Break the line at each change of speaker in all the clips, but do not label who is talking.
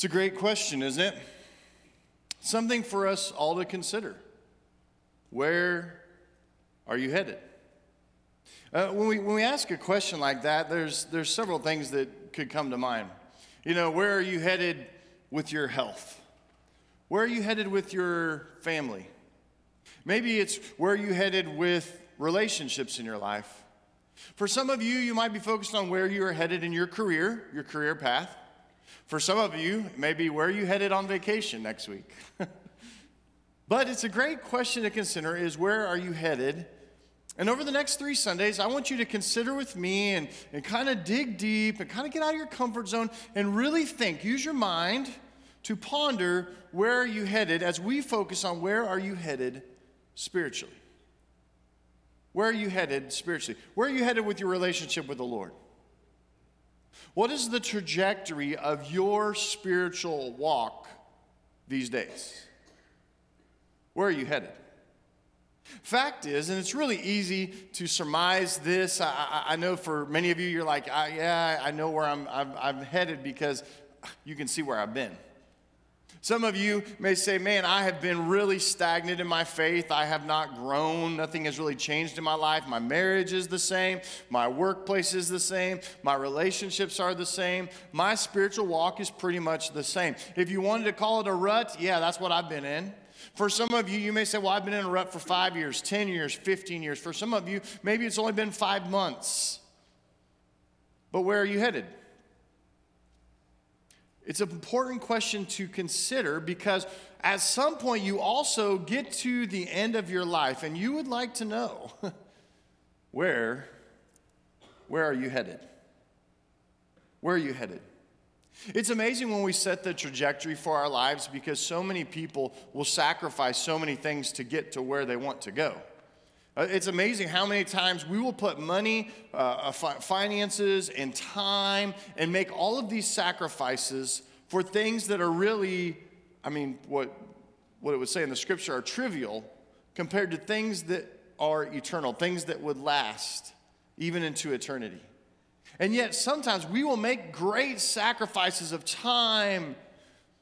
It's a great question, isn't it? Something for us all to consider. Where are you headed? Uh, when, we, when we ask a question like that, there's, there's several things that could come to mind. You know, where are you headed with your health? Where are you headed with your family? Maybe it's where are you headed with relationships in your life? For some of you, you might be focused on where you are headed in your career, your career path. For some of you, maybe where are you headed on vacation next week? but it's a great question to consider is where are you headed? And over the next three Sundays, I want you to consider with me and, and kind of dig deep and kind of get out of your comfort zone and really think. Use your mind to ponder where are you headed as we focus on where are you headed spiritually. Where are you headed spiritually? Where are you headed with your relationship with the Lord? What is the trajectory of your spiritual walk these days? Where are you headed? Fact is, and it's really easy to surmise this. I, I, I know for many of you, you're like, I, yeah, I know where I'm, I'm, I'm headed because you can see where I've been. Some of you may say, Man, I have been really stagnant in my faith. I have not grown. Nothing has really changed in my life. My marriage is the same. My workplace is the same. My relationships are the same. My spiritual walk is pretty much the same. If you wanted to call it a rut, yeah, that's what I've been in. For some of you, you may say, Well, I've been in a rut for five years, 10 years, 15 years. For some of you, maybe it's only been five months. But where are you headed? It's an important question to consider because at some point you also get to the end of your life and you would like to know where where are you headed? Where are you headed? It's amazing when we set the trajectory for our lives because so many people will sacrifice so many things to get to where they want to go. Uh, it's amazing how many times we will put money, uh, uh finances, and time and make all of these sacrifices for things that are really, I mean, what, what it would say in the scripture are trivial compared to things that are eternal, things that would last even into eternity. And yet, sometimes we will make great sacrifices of time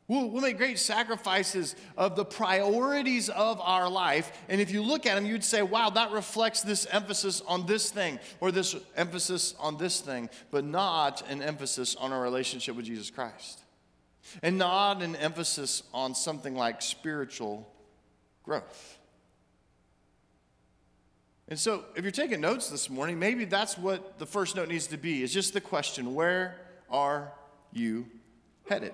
We'll, we'll, make great sacrifices of the priorities of our life. And if you look at them, you'd say, wow, that reflects this emphasis on this thing or this emphasis on this thing, but not an emphasis on our relationship with Jesus Christ. And not an emphasis on something like spiritual growth. And so, if you're taking notes this morning, maybe that's what the first note needs to be is just the question where are you headed?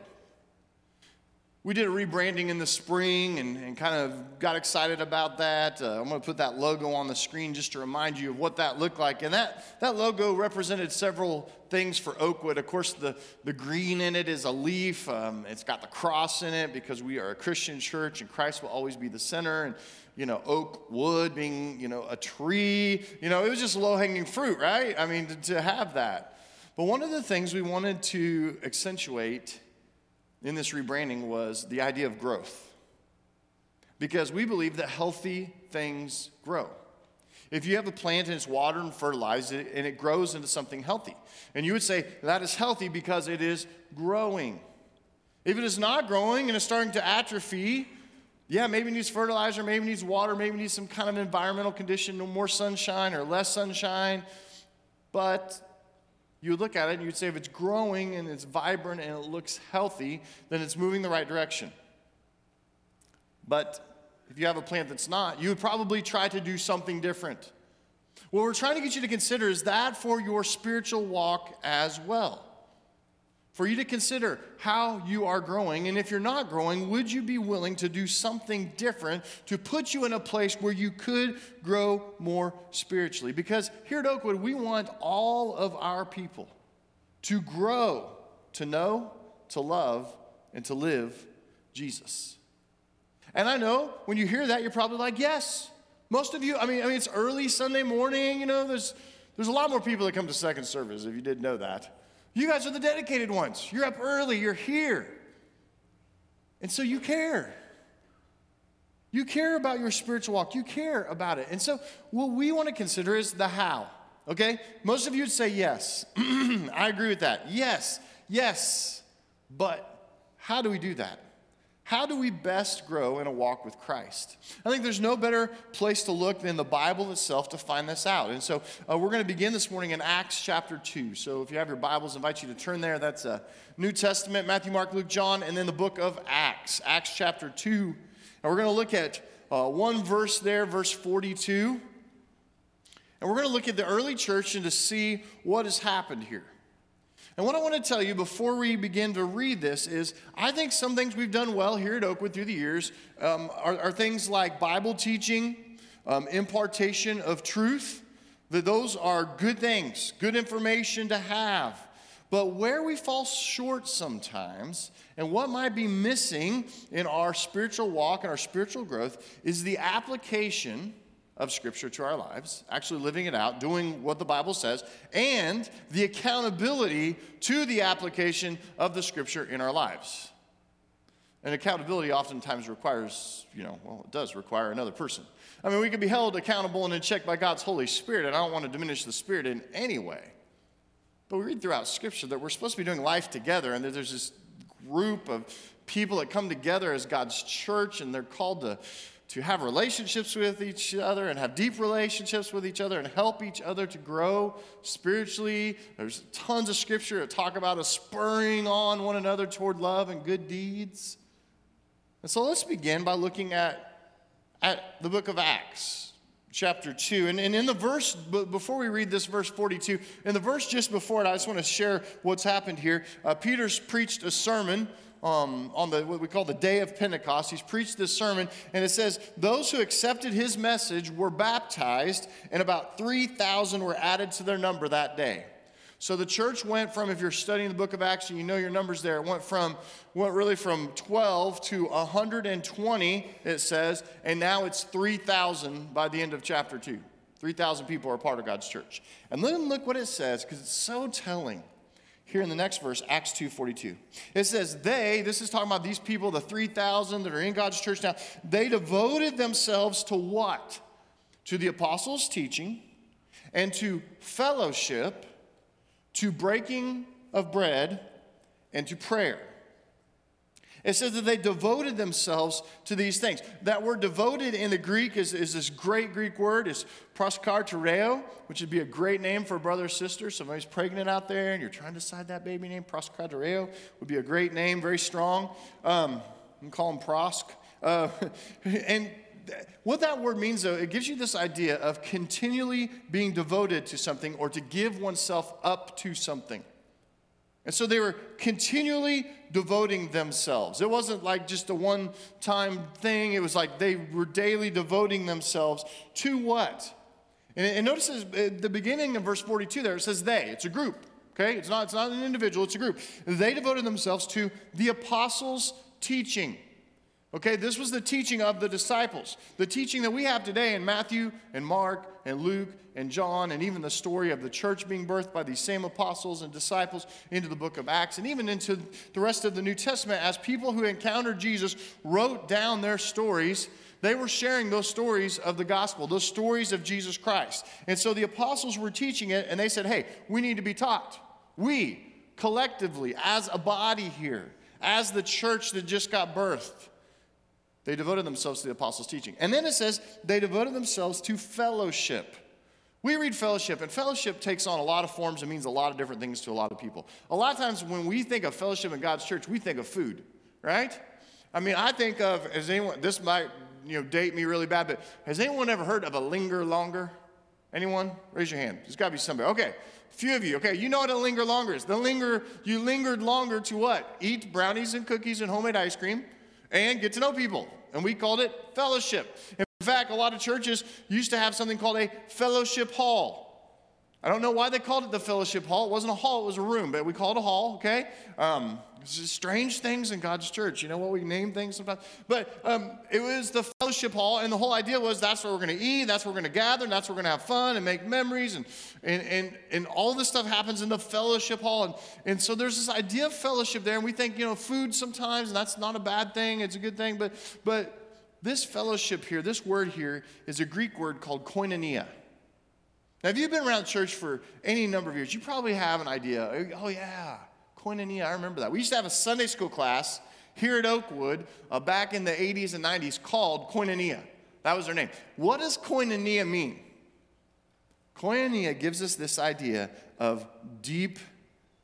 We did a rebranding in the spring and, and kind of got excited about that. Uh, I'm going to put that logo on the screen just to remind you of what that looked like. And that, that logo represented several things for Oakwood. Of course, the, the green in it is a leaf, um, it's got the cross in it because we are a Christian church and Christ will always be the center. And, you know, oak wood being, you know, a tree. You know, it was just low hanging fruit, right? I mean, to, to have that. But one of the things we wanted to accentuate in this rebranding was the idea of growth. Because we believe that healthy things grow. If you have a plant and it's watered and fertilized and it grows into something healthy, and you would say that is healthy because it is growing. If it is not growing and it's starting to atrophy, yeah, maybe needs fertilizer, maybe needs water, maybe needs some kind of environmental condition, no more sunshine or less sunshine. But you look at it and you'd say if it's growing and it's vibrant and it looks healthy, then it's moving the right direction. But if you have a plant that's not, you would probably try to do something different. What we're trying to get you to consider is that for your spiritual walk as well for you to consider how you are growing. And if you're not growing, would you be willing to do something different to put you in a place where you could grow more spiritually? Because here at Oakwood, we want all of our people to grow, to know, to love, and to live Jesus. And I know when you hear that, you're probably like, yes. Most of you, I mean, I mean, it's early Sunday morning, you know, there's, there's a lot more people that come to second service, if you didn't know that. You guys are the dedicated ones. You're up early, you're here. And so you care. You care about your spiritual walk, you care about it. And so, what we want to consider is the how. Okay? Most of you would say yes. I agree with that. Yes, yes. But how do we do that? How do we best grow in a walk with Christ? I think there's no better place to look than the Bible itself to find this out. And so uh, we're going to begin this morning in Acts chapter 2. So if you have your Bibles, I invite you to turn there. That's a New Testament, Matthew, Mark, Luke, John, and then the book of Acts, Acts chapter 2. And we're going to look at uh, one verse there, verse 42. And we're going to look at the early church and to see what has happened here. And what I want to tell you before we begin to read this is I think some things we've done well here at Oakwood through the years um, are, are, things like Bible teaching, um, impartation of truth, that those are good things, good information to have. But where we fall short sometimes, and what might be missing in our spiritual walk and our spiritual growth, is the application of Scripture to our lives, actually living it out, doing what the Bible says, and the accountability to the application of the Scripture in our lives. And accountability oftentimes requires, you know, well, it does require another person. I mean, we can be held accountable and in check by God's Holy Spirit, and I don't want to diminish the Spirit in any way. But we read throughout Scripture that we're supposed to be doing life together, and that there's this group of people that come together as God's church, and they're called to to have relationships with each other and have deep relationships with each other and help each other to grow spiritually. There's tons of scripture that talk about us spurring on one another toward love and good deeds. And so let's begin by looking at, at the book of Acts, chapter 2. And, and in the verse, before we read this verse 42, in the verse just before it, I just want to share what's happened here. Uh, Peter's preached a sermon um, on the what we call the day of Pentecost. He's preached this sermon, and it says those who accepted his message were baptized, and about three thousand were added to their number that day. So the church went from, if you're studying the book of Acts and you know your numbers there, it went from went really from 12 to 120, it says, and now it's 3,000 by the end of chapter 2. 3,000 people are part of God's church. And then look what it says, because it's so telling here in the next verse, Acts 2:42. It says, They, this is talking about these people, the 3,000 that are in God's church now, they devoted themselves to what? To the apostles' teaching and to fellowship, to breaking of bread, and to prayer. It says that they devoted themselves to these things. That word devoted in the Greek is, is this great Greek word. It's proskartereo, which would be a great name for a brother or sister. Somebody's pregnant out there and you're trying to decide that baby name. Proskartereo would be a great name, very strong. Um, you can call him Prosk. Uh, and what that word means, though, it gives you this idea of continually being devoted to something or to give oneself up to something. And so they were continually devoting themselves. It wasn't like just a one time thing, it was like they were daily devoting themselves to what? And, notice at uh, the beginning of verse 42 there, it says they, it's a group. Okay, it's not, it's not an individual, it's a group. They devoted themselves to the apostles' teaching. Okay, this was the teaching of the disciples. The teaching that we have today in Matthew and Mark and Luke and John, and even the story of the church being birthed by these same apostles and disciples into the book of Acts, and even into the rest of the New Testament, as people who encountered Jesus wrote down their stories. They were sharing those stories of the gospel, those stories of Jesus Christ. And so the apostles were teaching it, and they said, Hey, we need to be taught. We, collectively, as a body here, as the church that just got birthed, they devoted themselves to the apostles' teaching. And then it says they devoted themselves to fellowship. We read fellowship, and fellowship takes on a lot of forms and means a lot of different things to a lot of people. A lot of times when we think of fellowship in God's church, we think of food, right? I mean, I think of, has anyone, this might, you know, date me really bad, but has anyone ever heard of a linger longer? Anyone? Raise your hand. There's got to be somebody. Okay, a few of you. Okay, you know what a linger longer is. The linger, you lingered longer to what? Eat brownies and cookies and homemade ice cream and get to know people. And we called it fellowship. In fact, a lot of churches used to have something called a fellowship hall. I don't know why they called it the fellowship hall. It wasn't a hall, it was a room, but we called it a hall, okay? Um, strange things in God's church. You know what? We name things sometimes. But um, it was the fellowship hall, and the whole idea was that's where we're going to eat, that's where we're going to gather, and that's where we're going to have fun and make memories. And, and, and, and all this stuff happens in the fellowship hall. And, and so there's this idea of fellowship there, and we think, you know, food sometimes, and that's not a bad thing, it's a good thing. But, but this fellowship here, this word here, is a Greek word called koinonia. Now, if you've been around church for any number of years, you probably have an idea. Oh, yeah, koinonia, I remember that. We used to have a Sunday school class here at Oakwood uh, back in the 80s and 90s called Koinonia. That was their name. What does Koinonia mean? Koinonia gives us this idea of deep,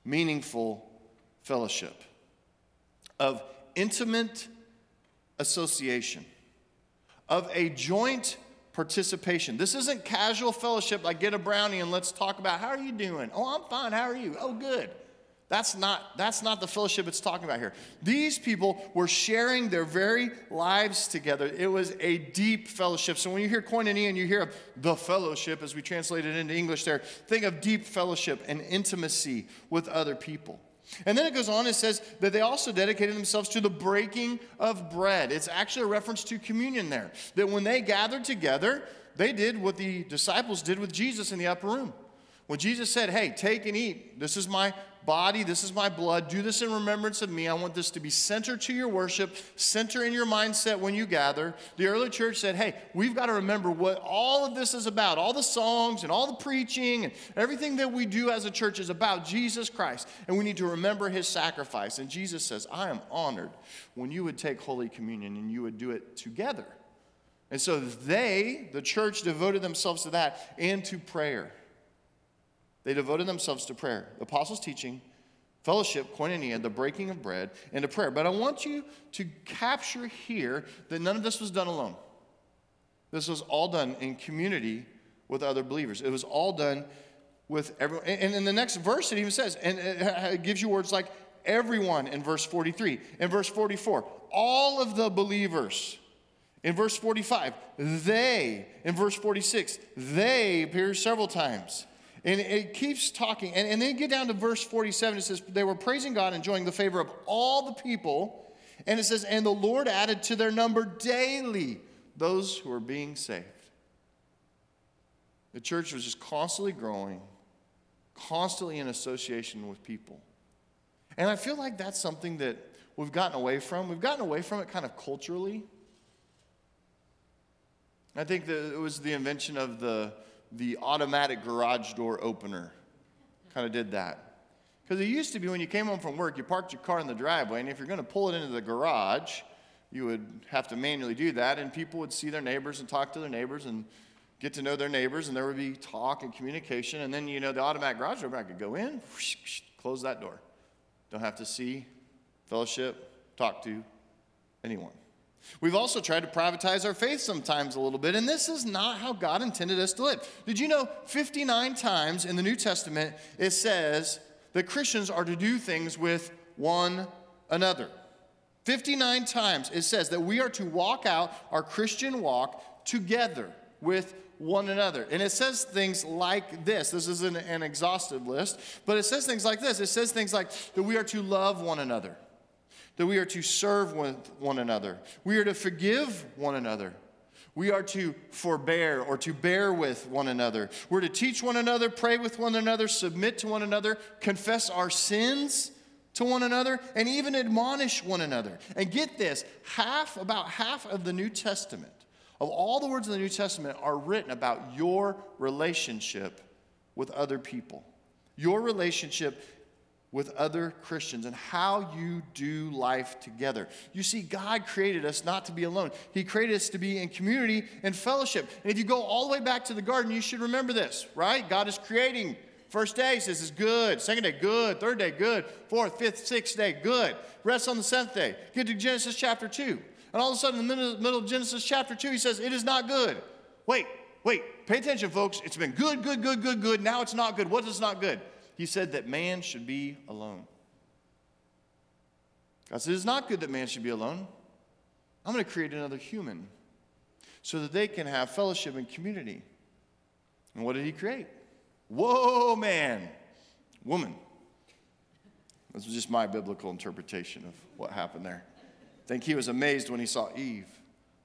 meaningful fellowship, of intimate association, of a joint participation. This isn't casual fellowship like get a brownie and let's talk about how are you doing? Oh, I'm fine. How are you? Oh, good. That's not, that's not the fellowship it's talking about here. These people were sharing their very lives together. It was a deep fellowship. So when you hear koinonia and you hear the fellowship, as we translate it into English there, think of deep fellowship and intimacy with other people. And then it goes on and says that they also dedicated themselves to the breaking of bread. It's actually a reference to communion there. That when they gathered together, they did what the disciples did with Jesus in the upper room. When Jesus said, Hey, take and eat, this is my body, this is my blood, do this in remembrance of me. I want this to be center to your worship, center in your mindset when you gather. The early church said, Hey, we've got to remember what all of this is about. All the songs and all the preaching and everything that we do as a church is about Jesus Christ. And we need to remember his sacrifice. And Jesus says, I am honored when you would take Holy Communion and you would do it together. And so they, the church, devoted themselves to that and to prayer. They devoted themselves to prayer, apostles' teaching, fellowship, koinonia, the breaking of bread, and to prayer. But I want you to capture here that none of this was done alone. This was all done in community with other believers. It was all done with everyone. And in the next verse, it even says, and it gives you words like everyone in verse 43. In verse 44, all of the believers. In verse 45, they. In verse 46, they appears several times. And it keeps talking. And, and then you get down to verse 47. It says, They were praising God, enjoying the favor of all the people. And it says, And the Lord added to their number daily those who were being saved. The church was just constantly growing, constantly in association with people. And I feel like that's something that we've gotten away from. We've gotten away from it kind of culturally. I think that it was the invention of the the automatic garage door opener. Kind of did that. Because it used to be when you came home from work, you parked your car in the driveway, and if you're going to pull it into the garage, you would have to manually do that, and people would see their neighbors and talk to their neighbors and get to know their neighbors, and there would be talk and communication. And then, you know, the automatic garage door, I could go in, close that door. Don't have to see, fellowship, talk to anyone. We've also tried to privatize our faith sometimes a little bit, and this is not how God intended us to live. Did you know 59 times in the New Testament it says that Christians are to do things with one another? 59 times it says that we are to walk out our Christian walk together with one another. And it says things like this. This isn't an exhaustive list, but it says things like this. It says things like that we are to love one another that we are to serve with one another. We are to forgive one another. We are to forbear or to bear with one another. We're to teach one another, pray with one another, submit to one another, confess our sins to one another, and even admonish one another. And get this half, about half of the New Testament, of all the words in the New Testament, are written about your relationship with other people. Your relationship with other Christians and how you do life together. You see, God created us not to be alone, He created us to be in community and fellowship. And if you go all the way back to the garden, you should remember this, right? God is creating. First day says is good. Second day, good. Third day, good. Fourth, fifth, sixth day, good. Rest on the seventh day. Get to Genesis chapter 2. And all of a sudden, in the middle, of Genesis chapter 2, he says, It is not good. Wait, wait, pay attention, folks. It's been good, good, good, good, good. Now it's not good. What is not good? He said that man should be alone. God said, It's not good that man should be alone. I'm going to create another human so that they can have fellowship and community. And what did he create? Whoa, man, woman. This was just my biblical interpretation of what happened there. I think he was amazed when he saw Eve.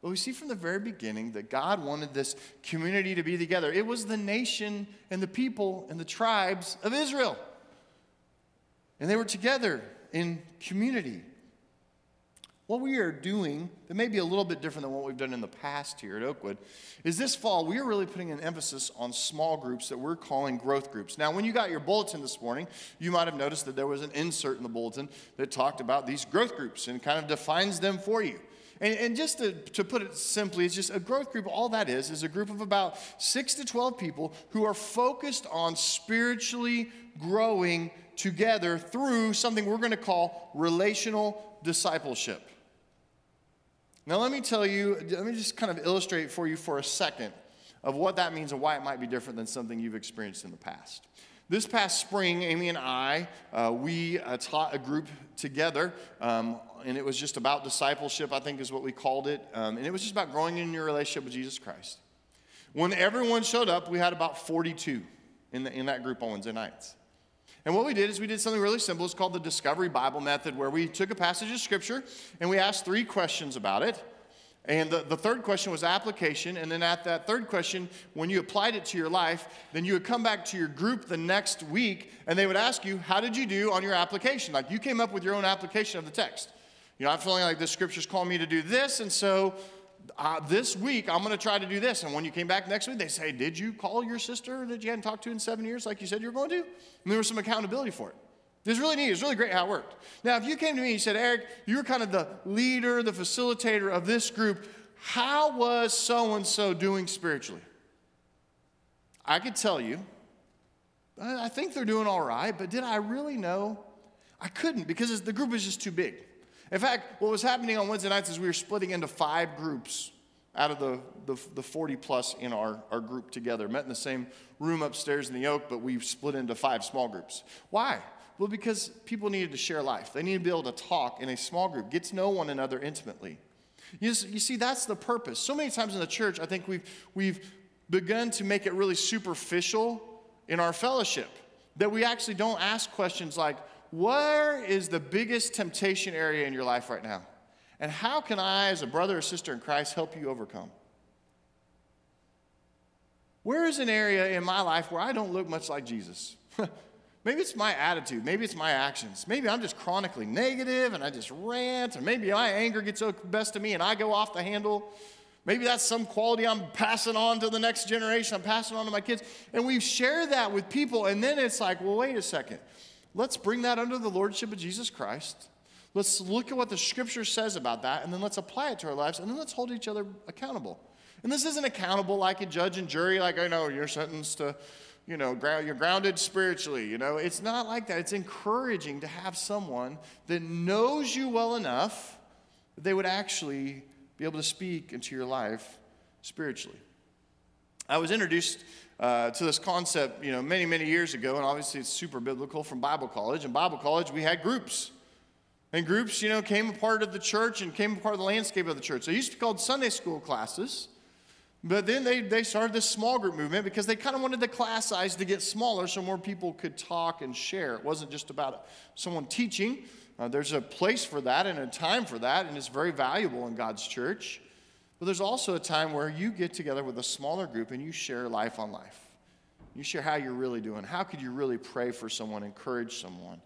But we see from the very beginning that God wanted this community to be together. It was the nation and the people and the tribes of Israel. And they were together in community. What we are doing that may be a little bit different than what we've done in the past here at Oakwood is this fall we are really putting an emphasis on small groups that we're calling growth groups. Now, when you got your bulletin this morning, you might have noticed that there was an insert in the bulletin that talked about these growth groups and kind of defines them for you. And, and just to, to put it simply, it's just a growth group, all that is, is a group of about six to 12 people who are focused on spiritually growing together through something we're going to call relational discipleship. Now, let me tell you, let me just kind of illustrate for you for a second of what that means and why it might be different than something you've experienced in the past. This past spring, Amy and I, uh, we uh, taught a group together, um, and it was just about discipleship, I think is what we called it. Um, and it was just about growing in your relationship with Jesus Christ. When everyone showed up, we had about 42 in, the, in that group on Wednesday nights. And what we did is we did something really simple. It's called the Discovery Bible Method, where we took a passage of Scripture and we asked three questions about it. And the, the third question was application. And then at that third question, when you applied it to your life, then you would come back to your group the next week and they would ask you, How did you do on your application? Like you came up with your own application of the text. You know, I'm feeling like the scripture's calling me to do this. And so uh, this week I'm going to try to do this. And when you came back next week, they say, Did you call your sister that you hadn't talked to in seven years like you said you were going to? And there was some accountability for it. It's really neat. It's really great how it worked. Now, if you came to me and you said, Eric, you're kind of the leader, the facilitator of this group, how was so and so doing spiritually? I could tell you, I think they're doing all right, but did I really know? I couldn't because the group was just too big. In fact, what was happening on Wednesday nights is we were splitting into five groups out of the, the, the 40 plus in our, our group together. Met in the same room upstairs in the Oak, but we've split into five small groups. Why? Well, because people needed to share life. They needed to be able to talk in a small group, get to know one another intimately. You, see, that's the purpose. So many times in the church, I think we've, we've begun to make it really superficial in our fellowship that we actually don't ask questions like, where is the biggest temptation area in your life right now? And how can I, as a brother or sister in Christ, help you overcome? Where is an area in my life where I don't look much like Jesus? maybe it's my attitude. Maybe it's my actions. Maybe I'm just chronically negative and I just rant, and maybe my anger gets the best of me and I go off the handle. Maybe that's some quality I'm passing on to the next generation, I'm passing on to my kids. And we share that with people, and then it's like, well, wait a second. Let's bring that under the lordship of Jesus Christ. Let's look at what the scripture says about that, and then let's apply it to our lives, and then let's hold each other accountable. And this isn't accountable like a judge and jury, like I know you're sentenced to, you know, you're grounded spiritually. You know, it's not like that. It's encouraging to have someone that knows you well enough that they would actually be able to speak into your life spiritually. I was introduced uh, to this concept, you know, many, many years ago, and obviously it's super biblical from Bible college. In Bible college, we had groups. And groups, you know, came a part of the church and came a part of the landscape of the church. They used to be called Sunday school classes, but then they, they started this small group movement because they kind of wanted the class size to get smaller so more people could talk and share. It wasn't just about someone teaching. Uh, there's a place for that and a time for that, and it's very valuable in God's church. But there's also a time where you get together with a smaller group and you share life on life. You share how you're really doing. How could you really pray for someone, encourage someone?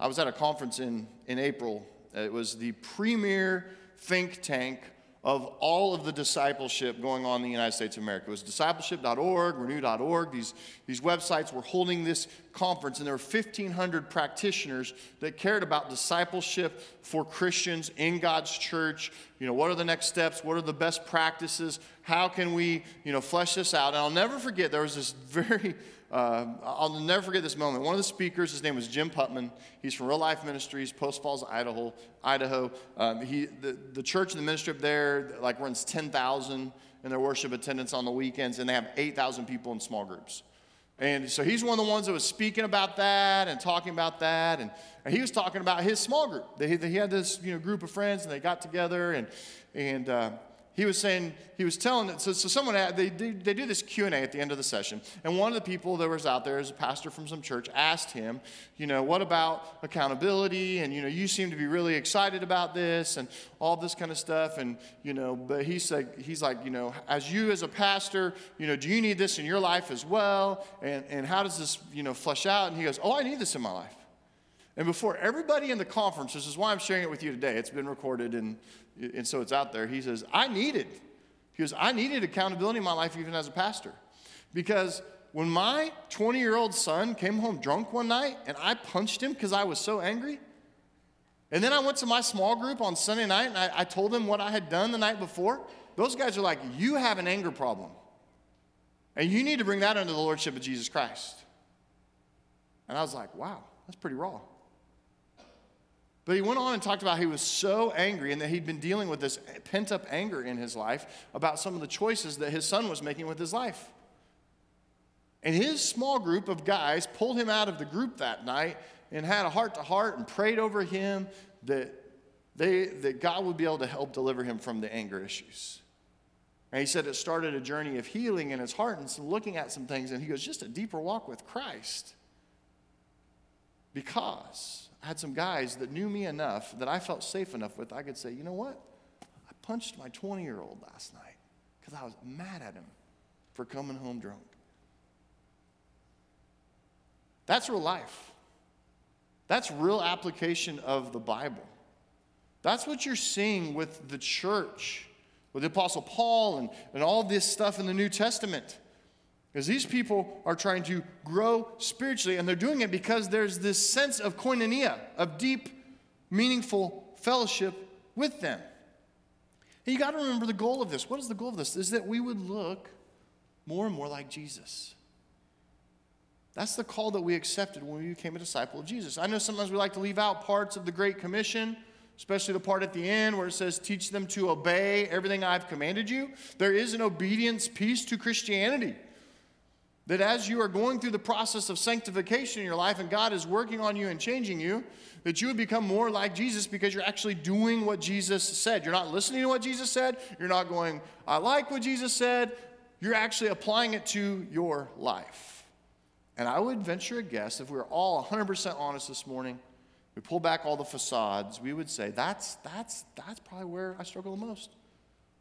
I was at a conference in, in April. It was the premier think tank of all of the discipleship going on in the United States of America. It was discipleship.org, renew.org. These, these websites were holding this conference, and there were 1,500 practitioners that cared about discipleship for Christians in God's church. You know, what are the next steps? What are the best practices? How can we, you know, flesh this out? And I'll never forget, there was this very uh, I'll never forget this moment. One of the speakers, his name was Jim Putman. He's from Real Life Ministries, Post Falls, Idaho. Idaho. Um, he, the, the church and the ministry up there like runs 10,000 in their worship attendance on the weekends, and they have 8,000 people in small groups. And so he's one of the ones that was speaking about that and talking about that. And, and he was talking about his small group. They, he had this you know, group of friends, and they got together, and, and uh, he was saying, he was telling, so, so someone, had, they, they, they do this Q&A at the end of the session, and one of the people that was out there, as a pastor from some church, asked him, you know, what about accountability, and, you know, you seem to be really excited about this, and all this kind of stuff, and, you know, but he said, he's like, you know, as you as a pastor, you know, do you need this in your life as well, and, and how does this, you know, flesh out, and he goes, oh, I need this in my life. And before everybody in the conference, this is why I'm sharing it with you today. It's been recorded and, and so it's out there. He says, I needed, he goes, I needed accountability in my life even as a pastor. Because when my 20 year old son came home drunk one night and I punched him because I was so angry, and then I went to my small group on Sunday night and I, I, told them what I had done the night before. Those guys are like, You have an anger problem. And you need to bring that under the Lordship of Jesus Christ. And I was like, Wow, that's pretty raw. But he went on and talked about he was so angry and that he'd been dealing with this pent up anger in his life about some of the choices that his son was making with his life. And his small group of guys pulled him out of the group that night and had a heart to heart and prayed over him that, they, that God would be able to help deliver him from the anger issues. And he said it started a journey of healing in his heart and looking at some things, and he goes, just a deeper walk with Christ. Because I had some guys that knew me enough that I felt safe enough with, I could say, you know what? I punched my 20 year old last night because I was mad at him for coming home drunk. That's real life. That's real application of the Bible. That's what you're seeing with the church, with the Apostle Paul and, and all this stuff in the New Testament. Because these people are trying to grow spiritually, and they're doing it because there's this sense of koinonia, of deep, meaningful fellowship with them. And you got to remember the goal of this. What is the goal of this? Is that we would look more and more like Jesus. That's the call that we accepted when we became a disciple of Jesus. I know sometimes we like to leave out parts of the Great Commission, especially the part at the end where it says, Teach them to obey everything I've commanded you. There is an obedience piece to Christianity. That as you are going through the process of sanctification in your life and God is working on you and changing you, that you would become more like Jesus because you're actually doing what Jesus said. You're not listening to what Jesus said. You're not going, I like what Jesus said. You're actually applying it to your life. And I would venture a guess, if we were all 100% honest this morning, we pull back all the facades, we would say, that's, that's, that's probably where I struggle the most.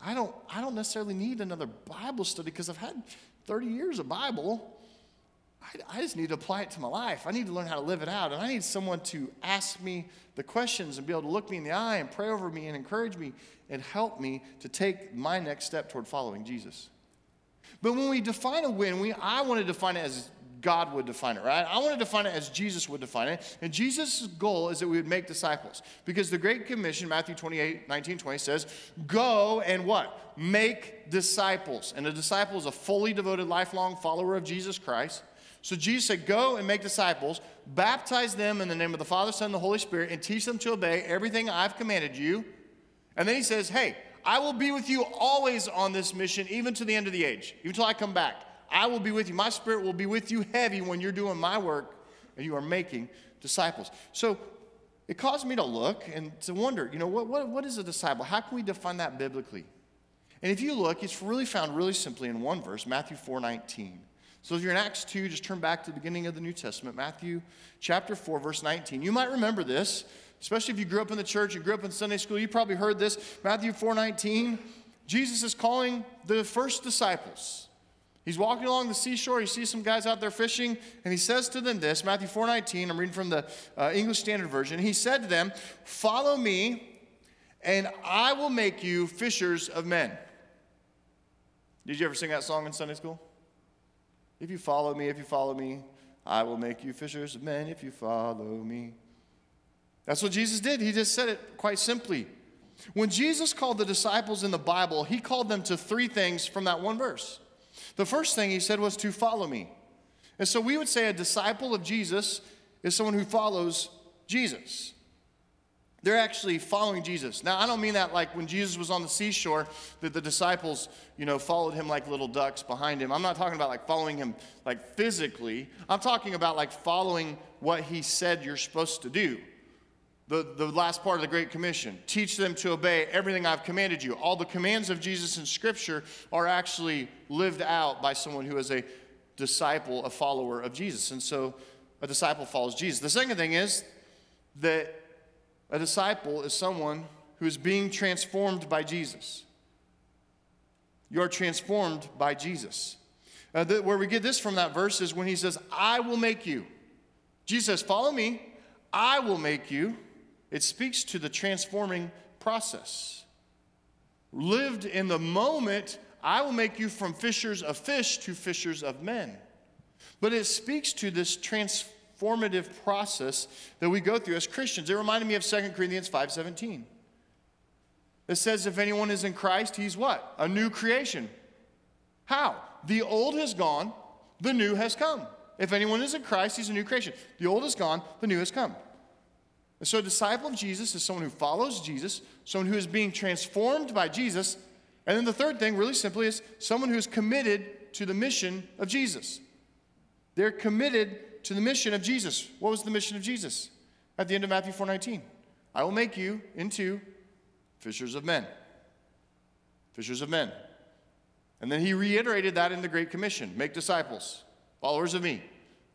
I don't, I don't necessarily need another Bible study because I've had 30 years of Bible. I, I just need to apply it to my life. I need to learn how to live it out. And I need someone to ask me the questions and be able to look me in the eye and pray over me and encourage me and help me to take my next step toward following Jesus. But when we define a win, we, I want to define it as God would define it, right? I want to define it as Jesus would define it. And Jesus' goal is that we would make disciples. Because the Great Commission, Matthew 28, 19, 20 says, go and what? Make disciples. And a disciple is a fully devoted, lifelong follower of Jesus Christ. So Jesus said, Go and make disciples, baptize them in the name of the Father, Son, and the Holy Spirit, and teach them to obey everything I've commanded you. And then he says, Hey, I will be with you always on this mission, even to the end of the age, even until I come back. I will be with you. My spirit will be with you heavy when you're doing my work and you are making disciples. So it caused me to look and to wonder, you know, what, what, what is a disciple? How can we define that biblically? And if you look, it's really found really simply in one verse, Matthew 4 19. So if you're in Acts 2, just turn back to the beginning of the New Testament, Matthew chapter 4, verse 19. You might remember this, especially if you grew up in the church, you grew up in Sunday school, you probably heard this. Matthew 4 19, Jesus is calling the first disciples. He's walking along the seashore. He sees some guys out there fishing, and he says to them this Matthew 4 19, I'm reading from the uh, English Standard Version. He said to them, Follow me, and I will make you fishers of men. Did you ever sing that song in Sunday school? If you follow me, if you follow me, I will make you fishers of men if you follow me. That's what Jesus did. He just said it quite simply. When Jesus called the disciples in the Bible, he called them to three things from that one verse. The first thing he said was to follow me. And so we would say a disciple of Jesus is someone who follows Jesus. They're actually following Jesus. Now, I don't mean that like when Jesus was on the seashore, that the disciples, you know, followed him like little ducks behind him. I'm not talking about like following him like physically. I'm talking about like following what he said you're supposed to do the, the last part of the Great Commission. Teach them to obey everything I've commanded you. All the commands of Jesus in Scripture are actually lived out by someone who is a disciple, a follower of Jesus. And so a disciple follows Jesus. The second thing is that a disciple is someone who is being transformed by Jesus. You're transformed by Jesus. Uh, the, where we get this from that verse is when he says, I will make you. Jesus says, Follow me, I will make you, it speaks to the transforming process. Lived in the moment, I will make you from fishers of fish to fishers of men. But it speaks to this transformative process that we go through as Christians. It reminded me of 2 Corinthians 5:17. It says, if anyone is in Christ, he's what? A new creation. How? The old has gone, the new has come. If anyone is in Christ, he's a new creation. The old is gone, the new has come. And so, a disciple of Jesus is someone who follows Jesus, someone who is being transformed by Jesus. And then the third thing, really simply, is someone who is committed to the mission of Jesus. They're committed to the mission of Jesus. What was the mission of Jesus? At the end of Matthew 4:19, I will make you into fishers of men. Fishers of men. And then he reiterated that in the Great Commission make disciples, followers of me.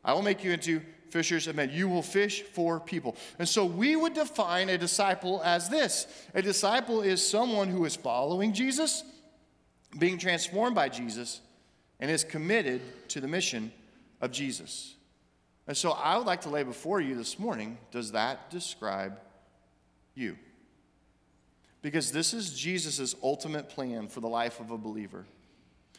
I will make you into fishers of men. You will fish for people. And so we would define a disciple as this a disciple is someone who is following Jesus, being transformed by Jesus, and is committed to the mission of Jesus. And so I would like to lay before you this morning does that describe you? Because this is Jesus' ultimate plan for the life of a believer.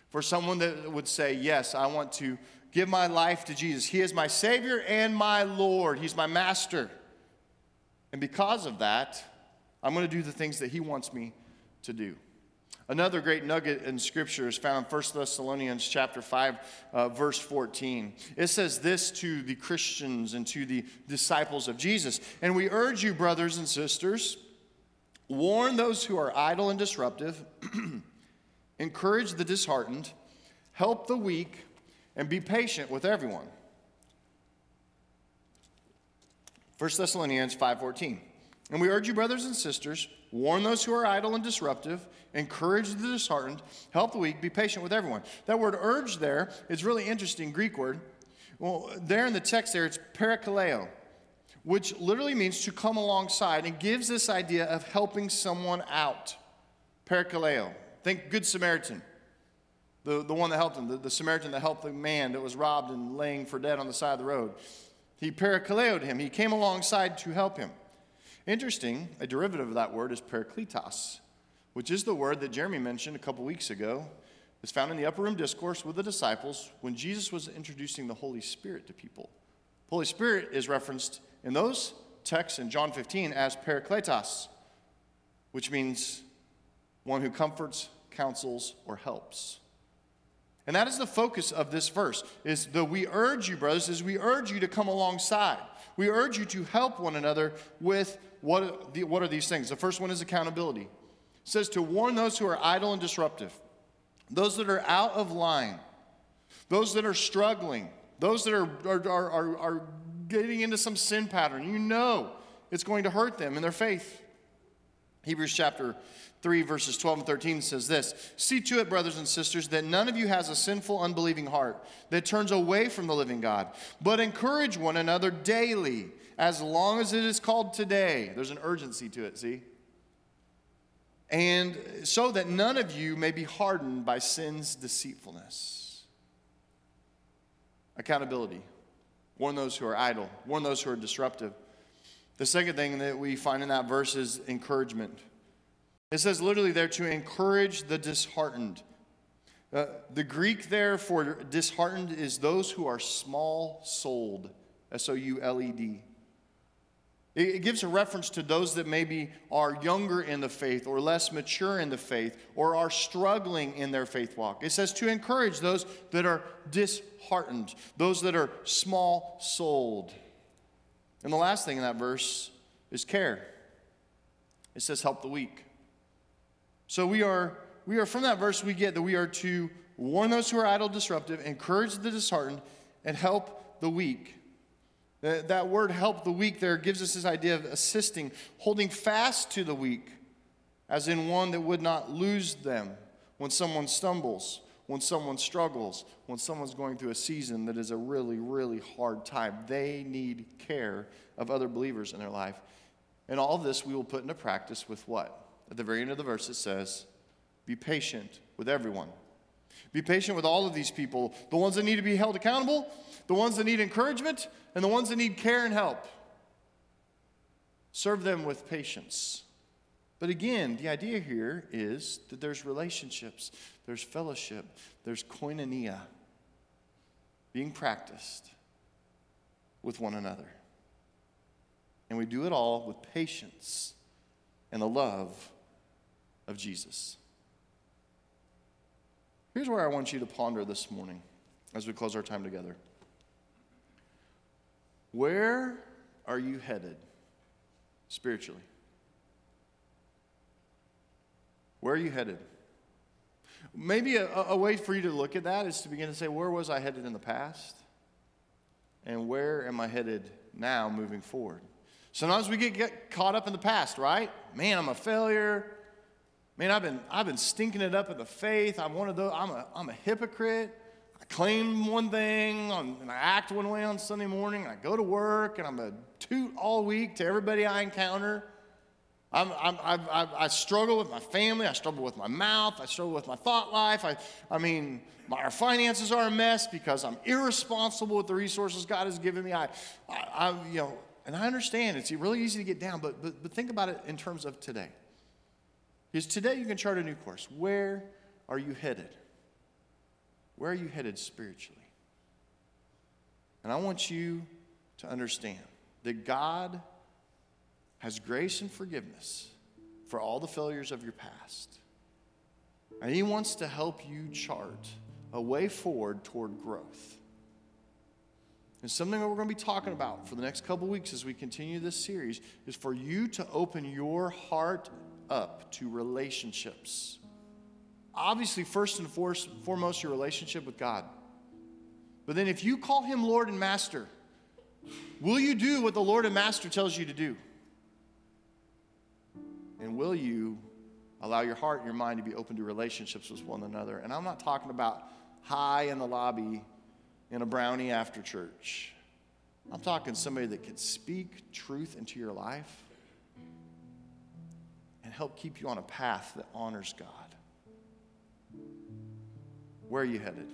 For someone that would say, Yes, I want to give my life to Jesus. He is my Savior and my Lord, He's my Master. And because of that, I'm going to do the things that He wants me to do. Another great nugget in Scripture is found in 1 Thessalonians chapter 5, uh, verse 14. It says this to the Christians and to the disciples of Jesus. And we urge you, brothers and sisters, warn those who are idle and disruptive encourage the disheartened, help the weak, and be patient with everyone. 1 Thessalonians 5:14. And we urge you brothers and sisters, warn those who are idle and disruptive, encourage the disheartened, help the weak, be patient with everyone. That word urge there is really interesting Greek word. Well, there in the text there it's parakaleo, which literally means to come alongside and gives this idea of helping someone out. Parakaleo. Think Good Samaritan, the, the one that helped him, the, the Samaritan that helped the man that was robbed and laying for dead on the side of the road. He parakaleoed him, he came alongside to help him. Interesting, a derivative of that word is parakletos, which is the word that Jeremy mentioned a couple weeks ago. It's found in the upper room discourse with the disciples when Jesus was introducing the Holy Spirit to people. The Holy Spirit is referenced in those texts in John 15 as parakletos, which means one who comforts, counsels, or helps. And that is the focus of this verse is the we urge you brothers is we urge you to come alongside. We urge you to help one another with what, the, what are these things? The first one is accountability. It says to warn those who are idle and disruptive, those that are out of line, those that are struggling, those that are, are, are, are getting into some sin pattern. You know it's going to hurt them in their faith. Hebrews chapter 3, verses 12 and 13 says this See to it, brothers and sisters, that none of you has a sinful, unbelieving heart that turns away from the living God, but encourage one another daily, as long as it is called today. There's an urgency to it, see? And so that none of you may be hardened by sin's deceitfulness. Accountability. Warn those who are idle, warn those who are disruptive. The second thing that we find in that verse is encouragement. It says literally there to encourage the disheartened. Uh, the Greek there for disheartened is those who are small souled, S O U L E D. It gives a reference to those that maybe are younger in the faith or less mature in the faith or are struggling in their faith walk. It says to encourage those that are disheartened, those that are small souled. And the last thing in that verse is care. It says help the weak. So we are, we are from that verse, we get that we are to warn those who are idle, disruptive, encourage the disheartened, and help the weak. That, word help the weak there gives us this idea of assisting, holding fast to the weak, as in one that would not lose them when someone stumbles, when someone struggles, when someone's going through a season that is a really, really hard time. They need care of other believers in their life. And all this we will put into practice with what? At the very end of the verse, it says, Be patient with everyone. Be patient with all of these people the ones that need to be held accountable, the ones that need encouragement, and the ones that need care and help. serve them with patience. But again, the idea here is that there's relationships, there's fellowship, there's koinonia being practiced with one another. And we do it all with patience and the love of Jesus. Here's where I want you to ponder this morning as we close our time together. Where are you headed spiritually? Where are you headed? Maybe a, a, way for you to look at that is to begin to say, where was I headed in the past? And where am I headed now moving forward? Sometimes we get, get caught up in the past, right? Man, I'm a failure. Man, I've been, I've been stinking it up in the faith. I'm one of those, I'm a, I'm a hypocrite. I claim one thing on, and I act one way on Sunday morning, and I go to work, and I'm a toot all week to everybody I encounter. I'm, I'm, i I struggle with my family. I struggle with my mouth. I struggle with my thought life. I, I mean, my, our finances are a mess because I'm irresponsible with the resources God has given me. I, I, I, you know, and I understand it's really easy to get down, but, but, but think about it in terms of today. Because today you can chart a new course. Where are you headed? Where are you headed spiritually? And I want you to understand that God has grace and forgiveness for all the failures of your past. And He wants to help you chart a way forward toward growth. And something that we're going to be talking about for the next couple weeks as we continue this series is for you to open your heart up to relationships. Obviously, first and foremost, your relationship with God. But then, if you call Him Lord and Master, will you do what the Lord and Master tells you to do? And will you allow your heart and your mind to be open to relationships with one another? And I'm not talking about hi in the lobby in a brownie after church. I'm talking somebody that can speak truth into your life help keep you on a path that honors God. Where are you headed?